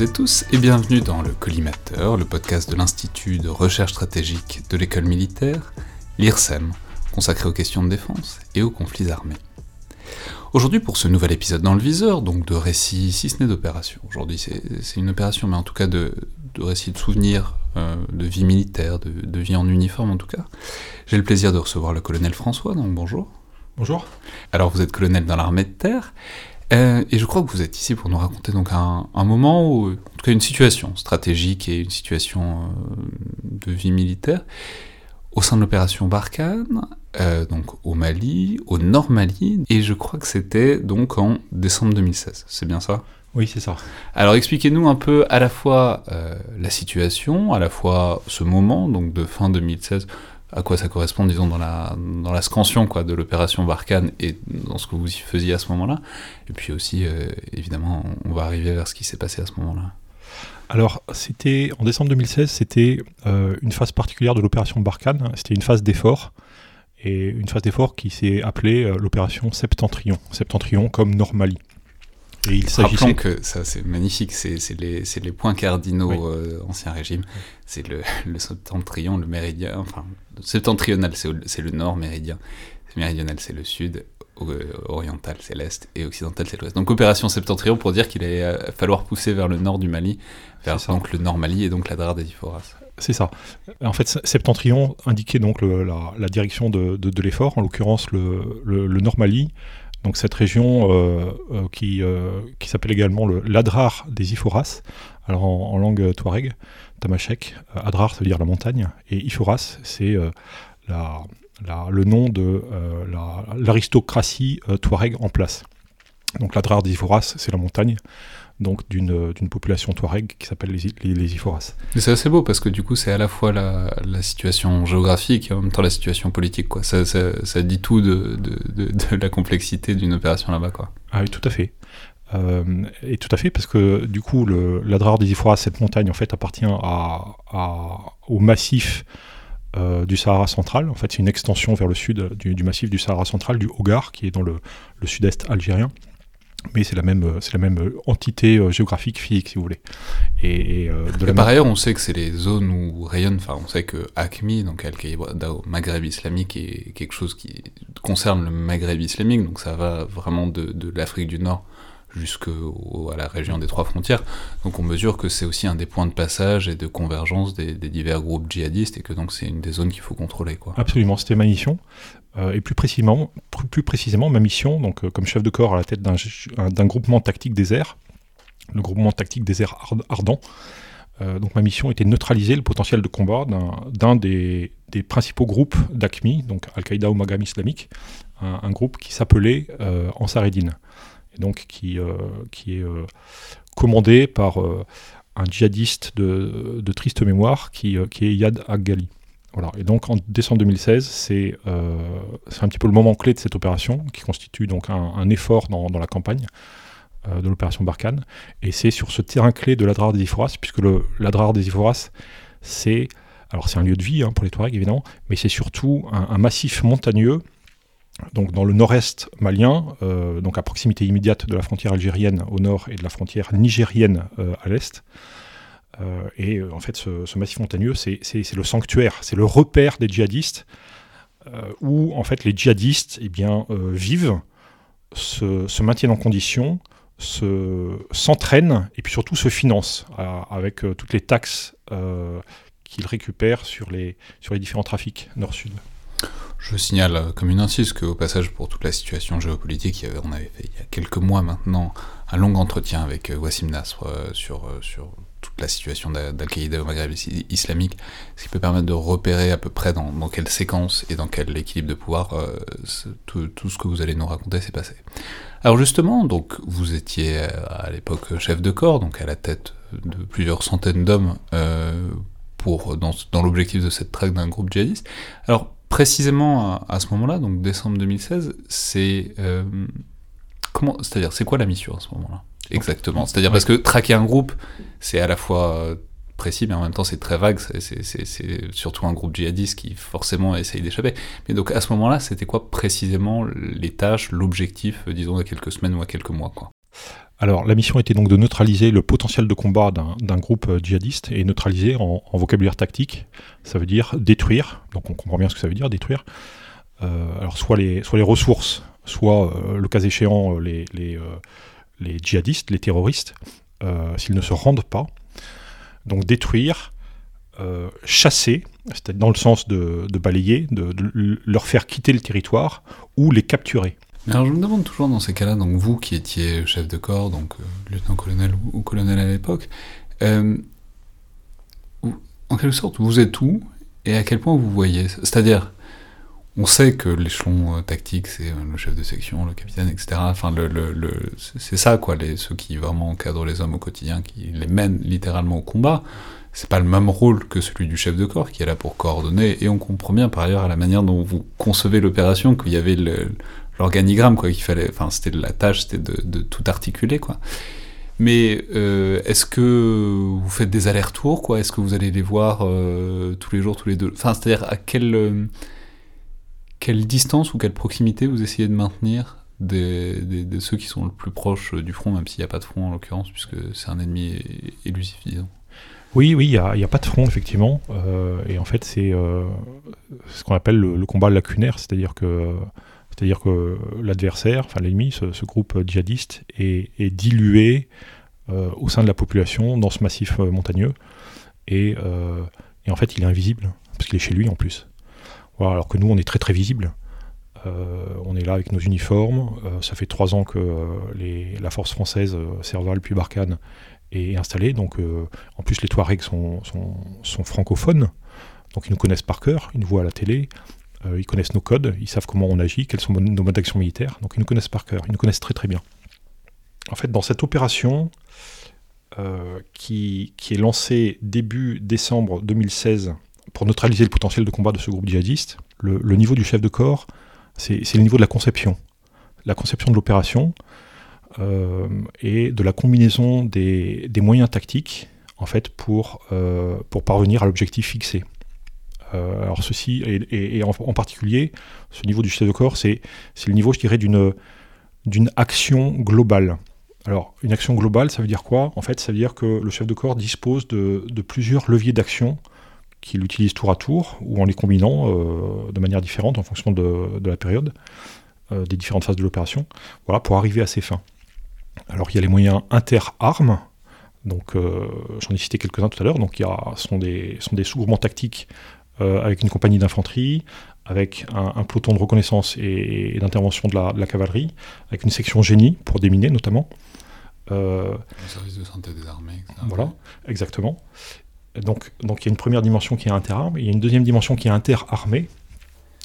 Toutes et tous et bienvenue dans le Collimateur, le podcast de l'Institut de recherche stratégique de l'école militaire, l'IRSEM, consacré aux questions de défense et aux conflits armés. Aujourd'hui, pour ce nouvel épisode dans le viseur, donc de récits, si ce n'est d'opérations. Aujourd'hui, c'est une opération, mais en tout cas de, récits de souvenirs, euh, de vie militaire, de, vie en uniforme en tout cas. J'ai le plaisir de recevoir le colonel François, donc bonjour. Bonjour. Alors, vous êtes colonel dans l'armée de terre, euh, et je crois que vous êtes ici pour nous raconter donc un, moment en tout cas, une situation stratégique et une situation euh, de vie militaire au sein de l'opération Barkhane, euh, donc au Mali, au Nord Mali, et je crois que c'était donc en décembre 2016, c'est bien ça? Oui, c'est ça. Alors expliquez-nous un peu à la fois la situation, à la fois ce moment, donc de fin 2016, à quoi ça correspond, disons, dans la, dans la scansion quoi, de l'opération Barkhane et dans ce que vous y faisiez à ce moment-là, et puis aussi, euh, évidemment, on va arriver vers ce qui s'est passé à ce moment-là. Alors, c'était en décembre 2016, c'était une phase particulière de l'opération Barkhane. C'était une phase d'effort et une phase d'effort qui s'est appelée euh, l'opération Septentrion. Septentrion comme Normali. Et il Rappelons que ça c'est magnifique, c'est les, les, points cardinaux euh, ancien régime, c'est le, le, septentrion, le méridien, enfin septentrional c'est le nord, méridien, méridional c'est le sud, euh, oriental c'est l'est et occidental c'est l'ouest. Donc opération septentrion pour dire qu'il allait falloir pousser vers le nord du Mali, vers donc le nord Mali et donc la Drare des Iforas. C'est ça. En fait, Septentrion indiquait donc la, direction de, l'effort, en l'occurrence le, le, Nord Mali, donc cette région euh, euh, qui, euh, qui s'appelle également le l'Adrar des Iforas, alors en, langue touareg, tamashek, Adrar ça veut dire la montagne, et Iforas c'est le nom de l'aristocratie touareg en place. Donc l'Adrar des Iforas c'est la montagne, donc d'une population touareg qui s'appelle les, les, les, Iforas. C'est assez beau parce que du coup c'est à la fois la, la, situation géographique et en même temps la situation politique. Quoi. Ça, ça, ça dit tout de, de, de, la complexité d'une opération là-bas. Ah oui, tout à fait. Euh, et tout à fait parce que du coup l'Adrar des Iforas, cette montagne en fait appartient à, à, au massif euh, du Sahara central. En fait c'est une extension vers le sud du, du, massif du Sahara central, du Hogar, qui est dans le, le sud-est algérien mais c'est la même, euh, c'est la même euh, entité euh, géographique physique, si vous voulez. Et, de la par ailleurs, on sait que c'est les zones où rayonnent, enfin, on sait que ACMI, donc Al-Qaïda au Maghreb islamique, est quelque chose qui concerne le Maghreb islamique, donc ça va vraiment de, de l'Afrique du Nord jusqu'à la région des trois frontières. Donc on mesure que c'est aussi un des points de passage et de convergence des, divers groupes djihadistes et que donc c'est une des zones qu'il faut contrôler. Quoi. Absolument, c'était ma mission. Euh, et plus précisément, plus, précisément, ma mission, donc euh, comme chef de corps à la tête d'un groupement tactique désert, le groupement tactique désert ardent, euh, donc ma mission était de neutraliser le potentiel de combat d'un des, des, principaux groupes d'ACMI, donc Al-Qaïda ou Maghreb islamique, un, groupe qui s'appelait Ansar Eddin et donc qui, euh, qui est euh, commandé par euh, un djihadiste de, de, triste mémoire qui, qui est Yad Aghali. Voilà. Et donc en décembre 2016, c'est un petit peu le moment clé de cette opération, qui constitue donc un, effort dans, dans, la campagne de l'opération Barkhane. Et c'est sur ce terrain clé de l'Adrar des Iforas, puisque l'Adrar des Iforas, c'est alors c'est un lieu de vie hein, pour les Touaregs évidemment, mais c'est surtout un, massif montagneux donc dans le nord-est malien, euh, donc à proximité immédiate de la frontière algérienne au nord et de la frontière nigérienne euh, à l'est. Euh, et en fait, ce, massif montagneux, c'est le sanctuaire, c'est le repère des djihadistes, où en fait les djihadistes eh bien, vivent, se, maintiennent en condition, s'entraînent et puis surtout se financent avec toutes les taxes qu'ils récupèrent sur les, sur les différents trafics nord-sud. Je signale euh, comme une insiste qu'au passage, pour toute la situation géopolitique, on avait fait il y a quelques mois maintenant un long entretien avec euh, Wassim Nasr euh, sur, sur toute la situation d'Al-Qaïda au Maghreb islamique, ce qui peut permettre de repérer à peu près dans, quelle séquence et dans quel équilibre de pouvoir tout, ce que vous allez nous raconter s'est passé. Alors justement, donc vous étiez à l'époque chef de corps, donc à la tête de plusieurs centaines d'hommes pour dans, dans l'objectif de cette traque d'un groupe djihadiste. Alors précisément à, ce moment-là, donc décembre 2016, c'est euh, comment, c'est-à-dire c'est quoi la mission à ce moment-là exactement? C'est-à-dire parce que traquer un groupe, c'est à la fois précis, mais en même temps c'est très vague. C'est surtout un groupe djihadiste qui forcément essaye d'échapper. Mais donc à ce moment-là, c'était quoi précisément les tâches, l'objectif, disons à quelques semaines ou à quelques mois, quoi? Alors, la mission était donc de neutraliser le potentiel de combat d'un groupe euh, djihadiste et neutraliser en, vocabulaire tactique, ça veut dire détruire. Donc, on comprend bien ce que ça veut dire, détruire. Euh, soit les, ressources, soit, euh, le cas échéant, les djihadistes, les terroristes, s'ils ne se rendent pas. Donc, détruire, chasser, c'est-à-dire dans le sens de, balayer, de, leur faire quitter le territoire ou les capturer alors je me demande toujours dans ces cas-là, donc vous qui étiez chef de corps, donc euh, lieutenant-colonel ou, colonel à l'époque, euh, en quelque sorte, vous êtes où et à quel point vous voyez C'est-à-dire, on sait que l'échelon euh, tactique, c'est le chef de section, le capitaine, etc. Enfin, c'est ça, quoi, ceux qui vraiment encadrent les hommes au quotidien, qui les mènent littéralement au combat. C'est pas le même rôle que celui du chef de corps, qui est là pour coordonner, et on comprend bien par ailleurs à la manière dont vous concevez l'opération qu'il y avait le, l'organigramme, quoi, qu'il fallait, enfin, c'était la tâche, c'était de, tout articuler, quoi. Mais euh, est-ce que vous faites des allers-retours, quoi? Est-ce que vous allez les voir euh, tous les jours, tous les deux? Enfin, c'est-à-dire à quelle, euh, quelle distance ou quelle proximité vous essayez de maintenir des, de ceux qui sont le plus proches du front, même s'il n'y a pas de front en l'occurrence, puisque c'est un ennemi élusif, disons? Oui, oui, il n'y a, pas de front, effectivement. et en fait, c'est ce qu'on appelle le, le, combat lacunaire, c'est-à-dire que c'est-à-dire que l'adversaire, enfin l'ennemi, ce, groupe djihadiste, est, dilué euh, au sein de la population dans ce massif euh, montagneux. Euh, et, en fait, il est invisible, parce qu'il est chez lui en plus. alors que nous, on est très très visible. on est là avec nos uniformes. ça fait trois ans que la force française, Serval puis Barkhane, est installée. Donc, en plus, les Touaregs sont, sont, francophones. Donc, ils nous connaissent par cœur. Ils nous voient à la télé. Euh, ils connaissent nos codes, ils savent comment on agit, quels sont nos modes d'action militaires, donc ils nous connaissent par cœur, ils nous connaissent très très bien. En fait, dans cette opération euh, qui, est lancée début décembre 2016 pour neutraliser le potentiel de combat de ce groupe djihadiste, le, niveau du chef de corps, c'est le niveau de la conception. La conception de l'opération euh, et de la combinaison des, moyens tactiques en fait, pour parvenir à l'objectif fixé. Euh, alors ceci, et, en, particulier, ce niveau du chef de corps, c'est le niveau, je dirais, d'une action globale. Alors, une action globale, ça veut dire quoi? En fait, ça veut dire que le chef de corps dispose de, plusieurs leviers d'action qu'il utilise tour à tour, ou en les combinant euh, de manière différente en fonction de, la période, euh, des différentes phases de l'opération, voilà, pour arriver à ses fins. Alors, il y a les moyens inter-armes, donc j'en ai cité quelques-uns tout à l'heure, donc il y a, sont des, sont des sous-groupements tactiques avec une compagnie d'infanterie, avec un, peloton de reconnaissance et, d'intervention de la, cavalerie, avec une section génie pour déminer notamment. Euh, le service de santé des armées. Voilà, exactement. Donc, donc il y a une première dimension qui est interarme, il y a une deuxième dimension qui est interarmée.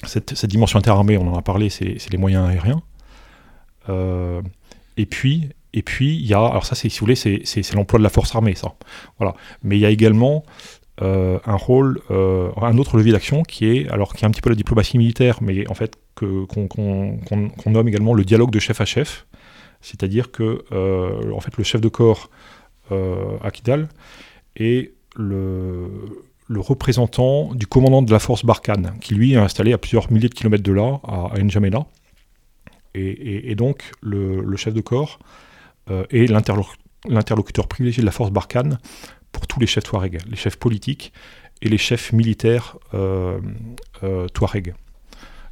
Cette, cette dimension interarmée, on en a parlé, c'est les moyens aériens. Euh, et puis, et puis il y a, alors ça, si vous voulez, c'est l'emploi de la force armée, ça. Voilà. Mais il y a également euh, un rôle, euh, un autre levier d'action qui est, alors qui est un petit peu la diplomatie militaire, mais en fait qu'on nomme également le dialogue de chef à chef, c'est-à-dire que euh, en fait le chef de corps à Kidal est le, le, représentant du commandant de la force Barkhane, qui lui est installé à plusieurs milliers de kilomètres de là, à, à N'Djamena. Et, et, donc le, le, chef de corps est l'interlocuteur privilégié de la force Barkhane pour tous les chefs Touareg, les chefs politiques et les chefs militaires euh, euh, Touareg.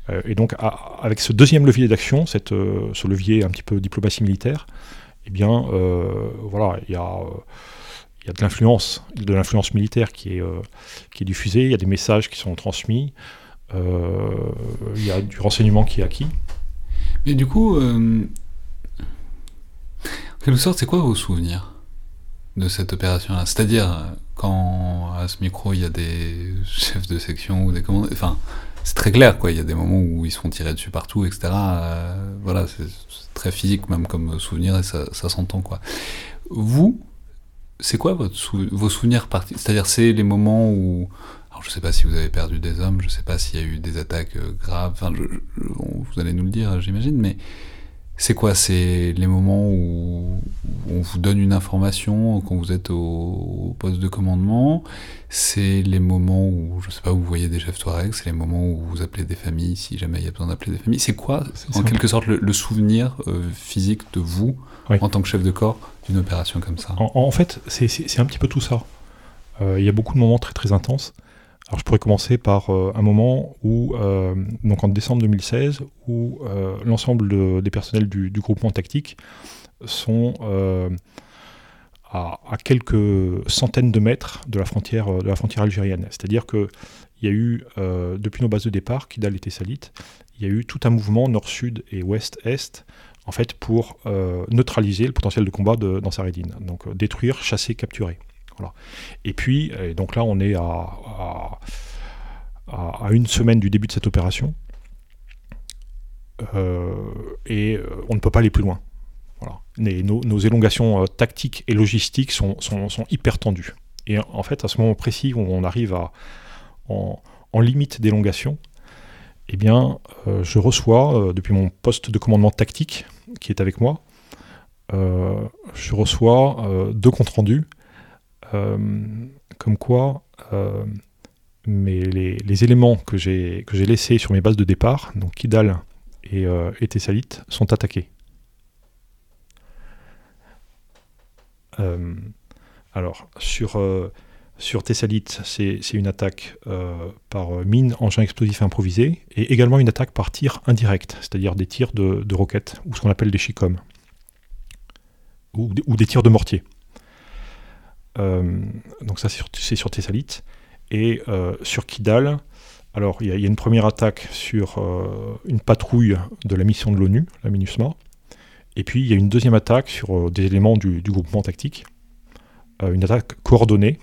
Euh, et donc, avec ce deuxième levier d'action, ce levier un petit peu diplomatie militaire, eh bien, voilà, il y a de l'influence, militaire qui est, diffusée, il y a des messages qui sont transmis, il y a du renseignement qui est acquis. Mais du coup, en quelque sorte, c'est quoi vos souvenirs? De cette opération-là. C'est-à-dire, quand à ce micro, il y a des chefs de section ou des commandes, enfin, c'est très clair, quoi. Il y a des moments où ils se font tirer dessus partout, etc. Euh, voilà, c'est très physique, même comme souvenir, et ça, s'entend, quoi. Vous, c'est quoi votre vos souvenirs partis C'est-à-dire, c'est les moments où. Alors, je sais pas si vous avez perdu des hommes, je sais pas s'il y a eu des attaques euh, graves, enfin, vous allez nous le dire, j'imagine, mais C'est quoi C'est les moments où on vous donne une information quand vous êtes au, poste de commandement? C'est les moments où, je sais pas, où vous voyez des chefs Touareg. C'est les moments où vous appelez des familles, si jamais il y a besoin d'appeler des familles? C'est quoi, en quelque sorte, le, souvenir euh, physique de vous, en tant que chef de corps, d'une opération comme ça? En, fait, c'est un petit peu tout ça. Euh, il y a beaucoup de moments très très intenses. Alors je pourrais commencer par euh, un moment où, euh, donc en décembre 2016, où euh, l'ensemble des personnels du, groupement tactique sont à, quelques centaines de mètres de la frontière, algérienne. C'est-à-dire qu'il y a eu, depuis nos bases de départ, Kidal et Tessalit, il y a eu tout un mouvement nord-sud et ouest-est en fait, pour neutraliser le potentiel de combat de, dans Saredine. Donc détruire, chasser, capturer. Et puis, donc là, on est à, à, une semaine du début de cette opération. Euh, et euh, on ne peut pas aller plus loin. Nos, élongations euh, tactiques et logistiques sont, sont, hyper tendues. Et en fait, à ce moment précis où on arrive à, en, limite d'élongation, eh bien, je reçois, depuis mon poste de commandement tactique qui est avec moi, je reçois deux comptes rendus euh, comme quoi euh, mais les, éléments que j'ai laissés sur mes bases de départ, donc Kidal et, euh, et Thessalite, sont attaqués. alors, sur, sur Thessalite, c'est une attaque par mine, engin explosif improvisé, et également une attaque par tir indirect, c'est-à-dire des tirs de, roquettes, ou ce qu'on appelle des chicoms, ou, ou, des tirs de mortier. Euh, donc ça, c'est sur, Thessalite. Et euh, sur Kidal, alors il y, a une première attaque sur euh, une patrouille de la mission de l'ONU, la MINUSMA. Et puis il y a une deuxième attaque sur des éléments du, groupement tactique. une attaque coordonnée,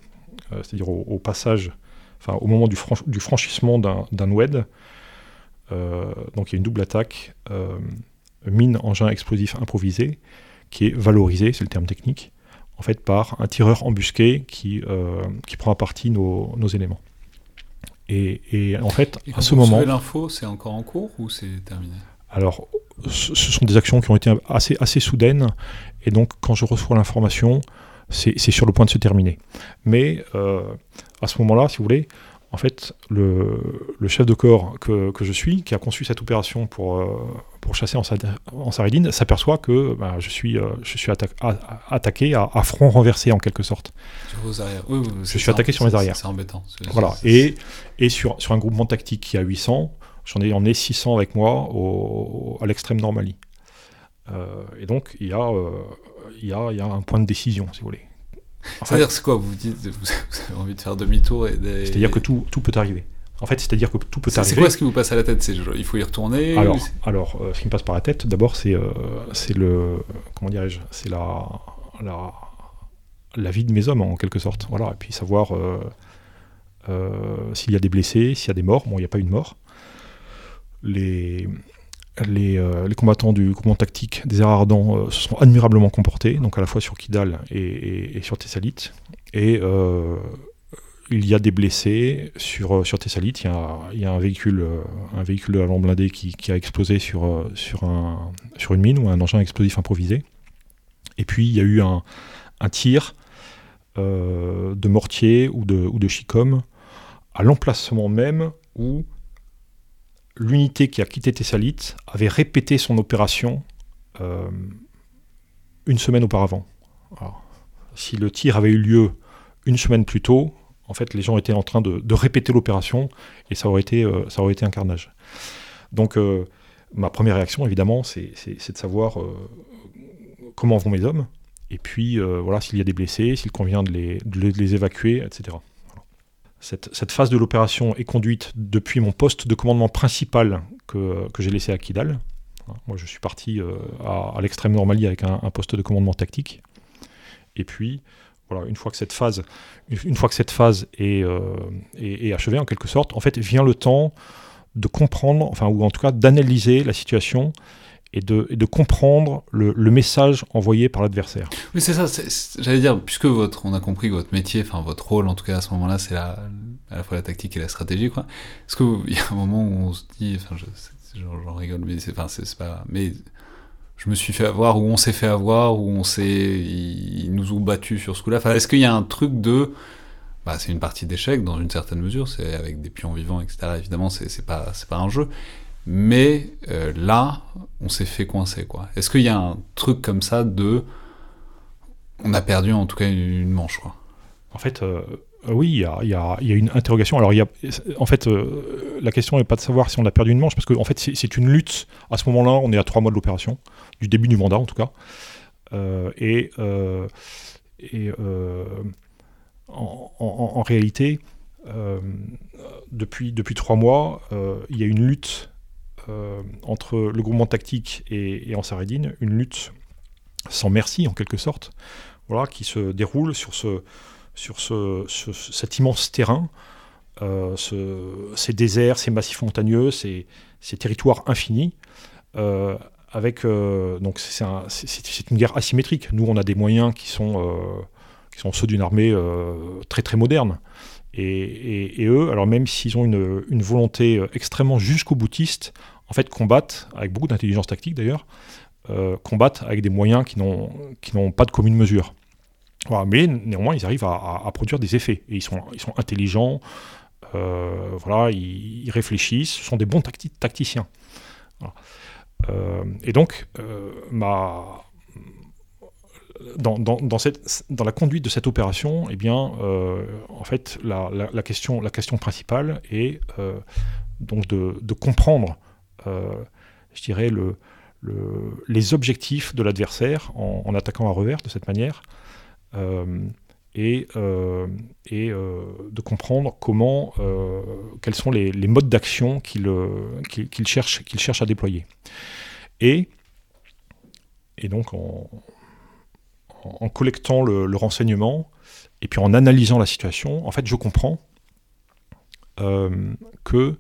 c'est-à-dire au, passage, enfin au moment du, franchissement d'un WED. donc il y a une double attaque, mine, engin explosif improvisé, qui est valorisé, c'est le terme technique, en fait par un tireur embusqué qui, euh, qui prend à partie nos, nos éléments. Et, et, en fait, à ce moment. l'info, c'est encore en cours ou c'est terminé? Alors, ce sont des actions qui ont été assez, assez soudaines, et donc quand je reçois l'information, c'est sur le point de se terminer. Mais euh, à ce moment-là, si vous voulez, en fait, le, chef de corps que, je suis, qui a conçu cette opération pour, euh, pour chasser en, en Saridine, s'aperçoit que bah, je suis, euh, je suis attaqué à, front renversé en quelque sorte. Sur vos arrières. je suis attaqué sur mes arrières. C'est embêtant. Voilà. Et, et sur, sur un groupement tactique qui a 800, j'en ai emmené 600 avec moi au, à l'extrême Normalie. Euh, et donc, il y, a, il, y a, il y a un point de décision, si vous voulez. C'est-à-dire, c'est quoi Vous dites, vous avez envie de faire demi-tour et C'est-à-dire que tout, tout peut arriver. En fait, c'est-à-dire que tout peut arriver. C'est quoi ce qui vous passe à la tête? Il faut y retourner Alors, alors euh, ce qui me passe par la tête, d'abord, c'est euh, c'est le. Comment dirais-je C'est la, la, la vie de mes hommes, en quelque sorte. Voilà. Et puis savoir euh, s'il y a des blessés, s'il y a des morts. Bon, il n'y a pas eu de mort. Les, euh, les, combattants du groupement tactique des airs ardents euh, se sont admirablement comportés, donc à la fois sur Kidal et, sur Thessalite. Et euh, il y a des blessés sur, sur. Il y a, un, véhicule, un véhicule blindé qui, a explosé sur une mine ou un engin explosif improvisé. Et puis il y a eu un, tir de mortier ou de, ou de chicom à l'emplacement même où l'unité qui a quitté Thessalite avait répété son opération euh, une semaine auparavant. si le tir avait eu lieu une semaine plus tôt, en fait, les gens étaient en train de, répéter l'opération et ça aurait, été, euh, ça aurait été un carnage. Donc, euh, ma première réaction, évidemment, c'est de savoir comment vont mes hommes et puis, voilà, s'il y a des blessés, s'il convient les, de les évacuer, etc. Cette, phase de l'opération est conduite depuis mon poste de commandement principal que, j'ai laissé à Kidal. Moi, je suis parti euh, à, l'extrême Normalie avec un, poste de commandement tactique. Et puis, voilà, une fois que cette phase, une fois que cette phase euh, est, est, achevée, en quelque sorte, en fait, vient le temps de comprendre, enfin, ou en tout cas d'analyser la situation et de, comprendre le, message envoyé par l'adversaire. Oui, c'est ça. J'allais dire, puisque votre, on a compris que votre métier, enfin votre rôle, en tout cas à ce moment-là, c'est à la fois la tactique et la stratégie. Est-ce qu'il y a un moment où on se dit, enfin, j'en rigole, mais c'est, enfin, c'est pas, mais je me suis fait avoir, ou on s'est fait avoir, ou on s'est, ils, nous ont battus sur ce coup-là. Enfin, est-ce qu'il y a un truc de, bah, c'est une partie d'échec dans une certaine mesure, c'est avec des pions vivants, etc. Évidemment, c'est pas, c'est pas un jeu. Mais euh, là, on s'est fait coincer, quoi. Est-ce qu'il y a un truc comme ça de, on a perdu en tout cas une, manche, quoi? En fait. Euh, oui, il y a, une interrogation. Alors, y a, en fait, euh, la question n'est pas de savoir si on a perdu une manche, parce qu'en en fait, c'est une lutte. À ce moment-là, on est à trois mois de l'opération du début du mandat en tout cas. Et, en, réalité, depuis, depuis trois mois, il y a une lutte entre le groupement tactique et, et Ansaredine, une lutte sans merci en quelque sorte, voilà, qui se déroule sur, ce, sur ce, cet immense terrain, ces déserts, ces massifs montagneux, ces, ces territoires infinis, avec euh, donc c'est une guerre asymétrique. Nous, on a des moyens qui sont euh, qui sont ceux d'une armée euh, très très moderne. Et, eux, alors même s'ils ont une, une, volonté extrêmement jusqu'au boutiste, en fait combattent avec beaucoup d'intelligence tactique d'ailleurs, combattent avec des moyens qui n'ont pas de commune mesure. mais néanmoins, ils arrivent à, produire des effets et ils sont intelligents. voilà, ils, réfléchissent. Ce sont des bons tacticiens. Euh, et donc, euh, dans, la conduite de cette opération, eh euh, la, question, principale est de comprendre, je dirais, le, le, les objectifs de l'adversaire en, attaquant à revers de cette manière, et, et de comprendre comment, quels sont les, modes d'action qu'il cherche, à déployer. Et, et donc en, collectant le, renseignement et puis en analysant la situation, en fait, je comprends euh, que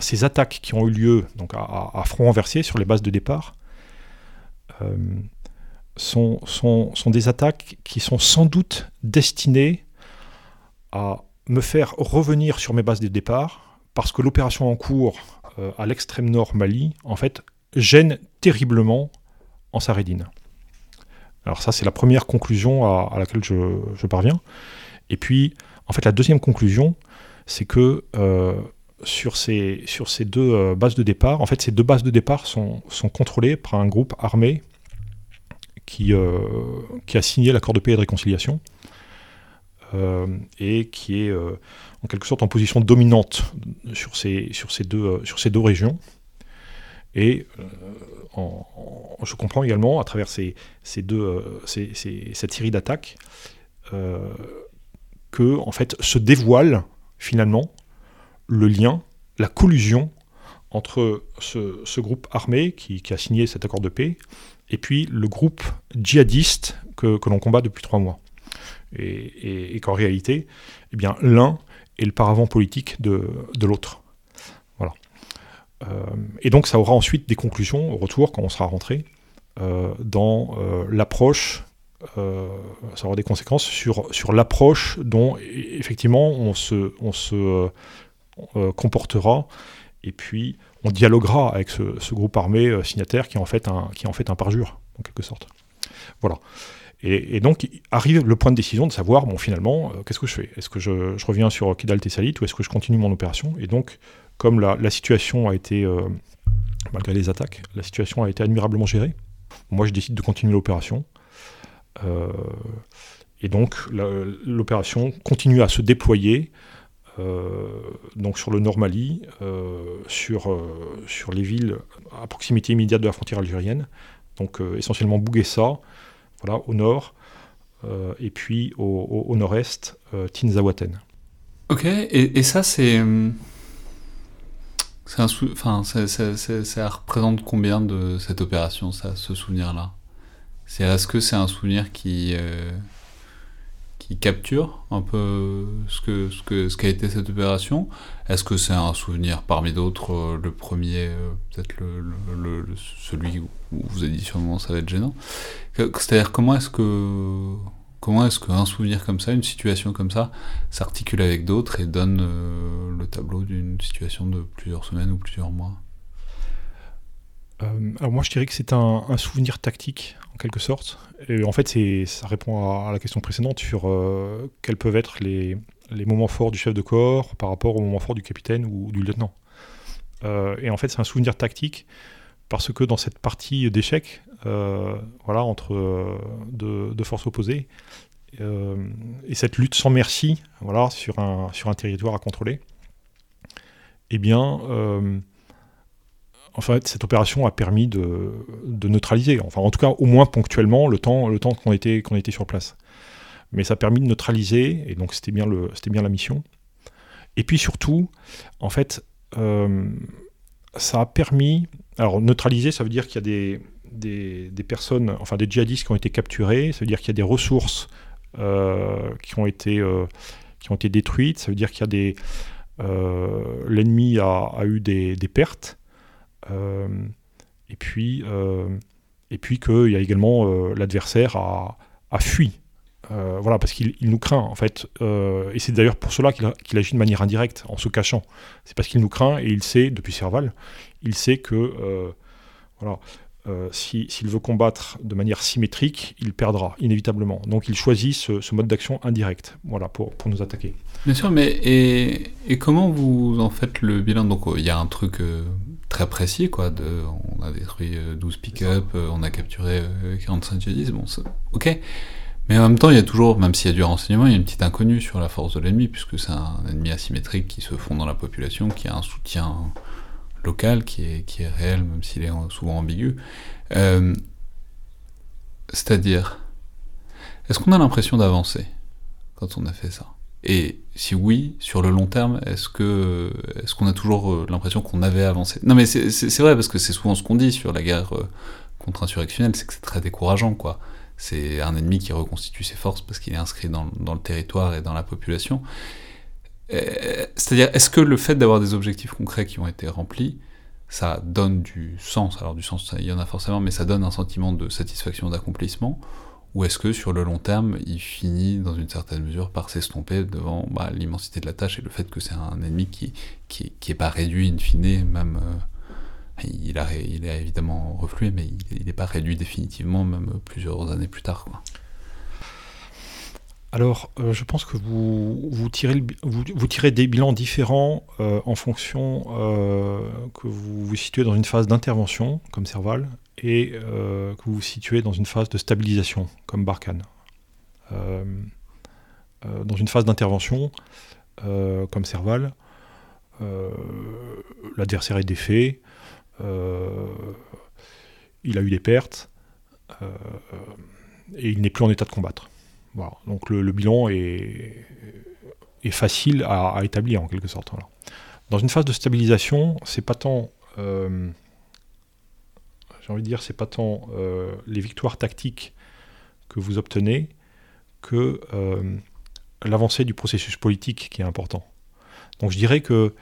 ces attaques qui ont eu lieu donc à, front renversé sur les bases de départ euh, sont, sont, sont, des attaques qui sont sans doute destinées à me faire revenir sur mes bases de départ parce que l'opération en cours euh, à l'extrême nord Mali, en fait, gêne terriblement en Sarédine. Alors ça, c'est la première conclusion à, laquelle je, parviens. Et puis, en fait, la deuxième conclusion, c'est que euh, sur, ces, sur ces deux euh, bases de départ, en fait, ces deux bases de départ sont, sont contrôlées par un groupe armé qui, qui a signé l'accord de paix et de réconciliation et qui est en quelque sorte en position dominante sur ces, sur ces, deux, euh, sur ces deux régions. Et euh, je comprends également, à travers ces, ces deux, euh, ces, cette série d'attaques, que en fait se dévoile finalement le lien, la collusion entre ce, groupe armé qui, a signé cet accord de paix et puis le groupe djihadiste que, l'on combat depuis trois mois. Et, qu'en réalité, eh bien, l'un et le paravent politique de, de l'autre. Voilà. Euh, et donc ça aura ensuite des conclusions au retour quand on sera rentré euh, dans euh, l'approche ça aura des conséquences sur, sur l'approche dont effectivement on se, on se comportera et puis on dialoguera avec ce, groupe armé signataire qui est en fait un, qui en fait un parjure, en quelque sorte. Voilà. Et, donc arrive le point de décision de savoir, bon finalement, euh, qu'est-ce que je fais? Est-ce que je, reviens sur Kidal Tessalit ou est-ce que je continue mon opération? Et donc, comme la, situation a été, euh, malgré les attaques, la situation a été admirablement gérée, moi je décide de continuer l'opération. Euh, et donc l'opération continue à se déployer donc sur le Nord Mali, sur, sur les villes à proximité immédiate de la frontière algérienne, donc essentiellement Bouguessa, voilà, au nord, euh, et puis au, nord-est, euh, Tinzawaten. Ok, et, ça c'est... Hum, enfin, ça, représente combien de cette opération, ça, ce souvenir-là? Est-ce que c'est un souvenir qui, euh, capture un peu ce que ce que ce qu'a été cette opération. Est-ce que c'est un souvenir parmi d'autres, le premier, peut-être le, celui où vous avez dit sûrement ça va être gênant. C'est-à-dire comment est-ce que comment est-ce qu'un souvenir comme ça, une situation comme ça, s'articule avec d'autres et donne euh, le tableau d'une situation de plusieurs semaines ou plusieurs mois? Alors moi je dirais que c'est un, souvenir tactique en quelque sorte. Et en fait ça répond à, la question précédente sur quels peuvent être les, moments forts du chef de corps par rapport aux moments forts du capitaine ou du lieutenant. et en fait c'est un souvenir tactique parce que dans cette partie d'échecs, euh, voilà, entre euh, deux, forces opposées, euh, et cette lutte sans merci, voilà, sur un, sur un territoire à contrôler, eh bien, en fait, cette opération a permis de, neutraliser, enfin, en tout cas, au moins ponctuellement, le temps, le temps qu'on était, était sur place. Mais ça a permis de neutraliser, et donc c'était bien, bien la mission. Et puis surtout, en fait, ça a permis. Alors, neutraliser, ça veut dire qu'il y a des, des, personnes, enfin des djihadistes qui ont été capturés, ça veut dire qu'il y a des ressources euh, qui, ont été, euh, qui ont été détruites, ça veut dire qu'il y a des. Euh, l'ennemi a, eu des, pertes, et puis, et puis qu'il y a également l'adversaire a, a, fui. voilà, parce qu'il nous craint en fait, et c'est d'ailleurs pour cela qu'il agit de manière indirecte, en se cachant. C'est parce qu'il nous craint et il sait, depuis Serval, il sait que voilà, euh, s'il veut combattre de manière symétrique, il perdra inévitablement. Donc il choisit ce, mode d'action indirect voilà, pour, pour, nous attaquer. Bien sûr, mais et, comment vous en faites le bilan? Donc il y a un truc euh, très précis, quoi. De, on a détruit 12 euh, pick-up, on a capturé 45 djihadistes, bon, ok. Mais en même temps, il y a toujours, même s'il y a du renseignement, il y a une petite inconnue sur la force de l'ennemi, puisque c'est un ennemi asymétrique qui se fond dans la population, qui a un soutien local qui est, qui est réel, même s'il est souvent ambigu. Euh, c'est-à-dire, est-ce qu'on a l'impression d'avancer quand on a fait ça? Et si oui, sur le long terme, est-ce que est-ce qu'on a toujours euh, l'impression qu'on avait avancé? Non mais c'est vrai parce que c'est souvent ce qu'on dit sur la guerre euh, contre-insurrectionnelle, c'est que c'est très décourageant quoi. C'est un ennemi qui reconstitue ses forces parce qu'il est inscrit dans, le territoire et dans la population. Euh, c'est-à-dire, est-ce que le fait d'avoir des objectifs concrets qui ont été remplis, ça donne du sens? Alors du sens, il y en a forcément, mais ça donne un sentiment de satisfaction, d'accomplissement ou est-ce que sur le long terme, il finit dans une certaine mesure par s'estomper devant bah, l'immensité de la tâche et le fait que c'est un ennemi qui qui, pas réduit in fine, même euh, il, a, il évidemment reflué, mais il n'est pas réduit définitivement, même plusieurs années plus tard. Alors, euh, je pense que vous, vous, tirez vous, tirez des bilans différents euh, en fonction que vous vous situez dans une phase d'intervention, comme Serval, et que vous vous situez dans une phase de stabilisation, comme Barkhane. dans une phase d'intervention, comme Serval, l'adversaire est défait, il a eu des pertes, et il n'est plus en état de combattre. Donc le, bilan est, facile à, établir en quelque sorte. Dans une phase de stabilisation, c'est pas tant, euh, j'ai envie de dire, c'est pas tant euh, les victoires tactiques que vous obtenez que euh, l'avancée du processus politique qui est important. Donc je dirais que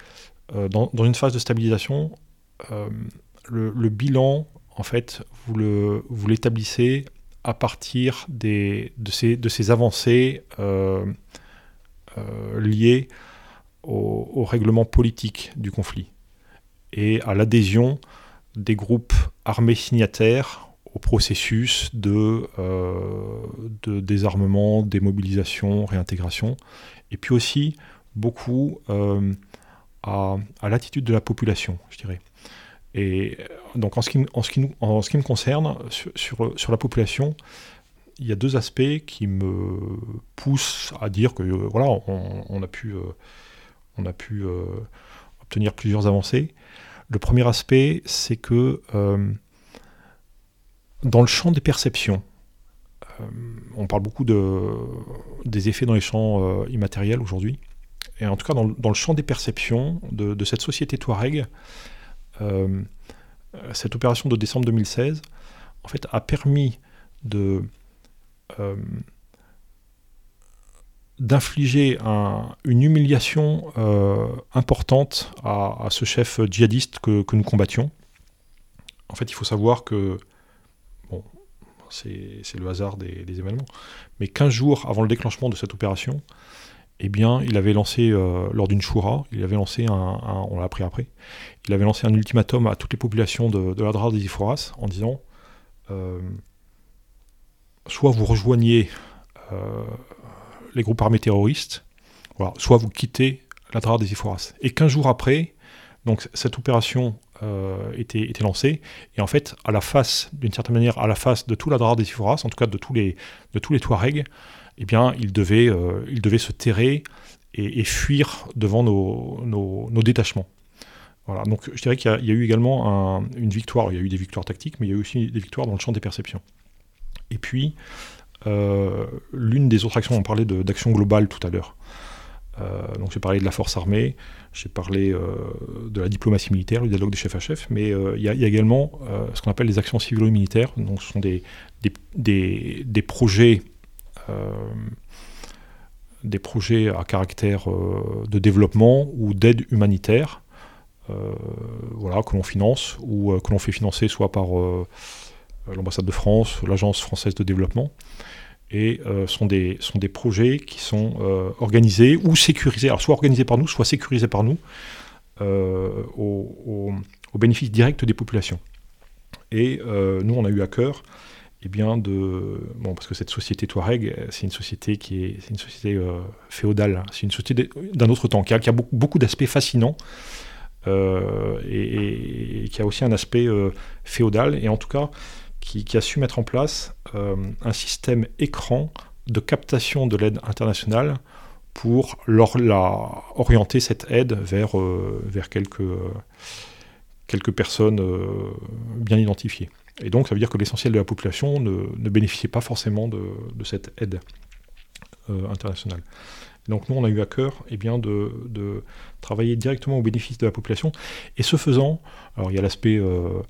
dans, une phase de stabilisation, le, bilan, en fait, vous l'établissez à partir des, de, ces, avancées euh, euh, liées au, règlement politique du conflit et à l'adhésion des groupes armés signataires au processus de, euh, de désarmement, démobilisation, réintégration, et puis aussi beaucoup à, à l'attitude de la population, je dirais. Et donc en ce qui, en ce qui, en ce qui me concerne, sur, sur, la population, il y a deux aspects qui me poussent à dire que voilà, on, a pu, euh, on a pu euh, obtenir plusieurs avancées. Le premier aspect, c'est que euh, dans le champ des perceptions, on parle beaucoup de, des effets dans les champs immatériels aujourd'hui, et en tout cas dans, le champ des perceptions de, de cette société Touareg, euh, cette opération de décembre 2016 en fait, a permis de euh, d'infliger une humiliation euh, importante à, ce chef djihadiste que, nous combattions. En fait, il faut savoir que, bon, c'est le hasard des, événements, mais 15 jours avant le déclenchement de cette opération, eh bien, il avait lancé, lors d'une choura, il avait lancé un, on l'a appris après, il avait lancé un ultimatum à toutes les populations de, de l'Adrar des Iforas en disant soit vous rejoignez les groupes armés terroristes, soit vous quittez l'Adrar des Iforas. Et 15 jours après, donc cette opération euh, était, lancée, et en fait, à la face, d'une certaine manière, à la face de tout l'Adrar des Iforas, en tout cas de tous les, de tous les Touaregs, eh bien, il devait, euh, il devait se terrer et, fuir devant nos, nos, détachements. Voilà, donc je dirais qu'il y, a eu également une victoire, il y a eu des victoires tactiques, mais il y a eu aussi des victoires dans le champ des perceptions. Et puis, l'une des autres actions, on parlait d'action globale tout à l'heure. Euh, donc j'ai parlé de la force armée, j'ai parlé euh, de la diplomatie militaire, du dialogue des chefs à chef, mais il y, a également ce qu'on appelle les actions civilo-militaires. Donc ce sont des, projets des projets à caractère de développement ou d'aide humanitaire, voilà, que l'on finance ou que l'on fait financer soit par l'ambassade de France, l'agence française de développement, et euh, sont, des, sont des projets qui sont euh, organisés ou sécurisés, alors soit organisés par nous, soit sécurisés par nous, euh, au, bénéfice direct des populations. Et nous, on a eu à cœur, eh bien, de. Bon, parce que cette société Touareg, c'est une société qui est, une société féodale, hein. c'est une société d'un autre temps, qui a, qui a beaucoup, beaucoup d'aspects fascinants. Et, qui a aussi un aspect féodal. Et en tout cas, qui, a su mettre en place euh, un système écran de captation de l'aide internationale pour leur, la, orienter cette aide vers, euh, vers quelques, quelques personnes euh, bien identifiées. Et donc ça veut dire que l'essentiel de la population ne, ne bénéficiait pas forcément de, de cette aide internationale. donc nous, on a eu à cœur eh bien, de, de, travailler directement au bénéfice de la population. Et ce faisant, alors il y a l'aspect euh,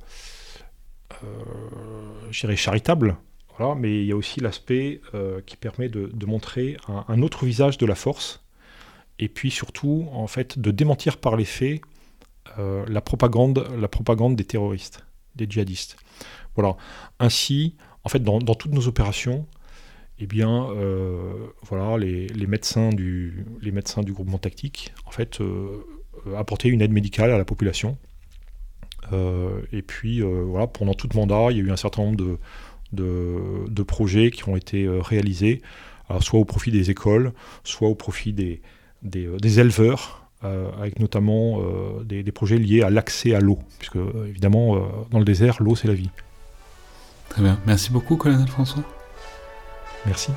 dirais, charitable, voilà, mais il y a aussi l'aspect euh, qui permet de, montrer un, autre visage de la force, et puis surtout, en fait, de démentir par les faits euh, la, propagande, des terroristes, des djihadistes. Voilà. Ainsi, en fait, dans, toutes nos opérations, eh bien, voilà, les, médecins du, les médecins du groupement tactique, en fait, apportaient une aide médicale à la population euh, et puis euh, voilà, pendant tout mandat, il y a eu un certain nombre de, de, projets qui ont été euh, réalisés, soit au profit des écoles, soit au profit des, des, éleveurs, avec notamment des, des, projets liés à l'accès à l'eau, puisque évidemment, dans le désert, l'eau c'est la vie. Très bien. Merci beaucoup, colonel François. Merci.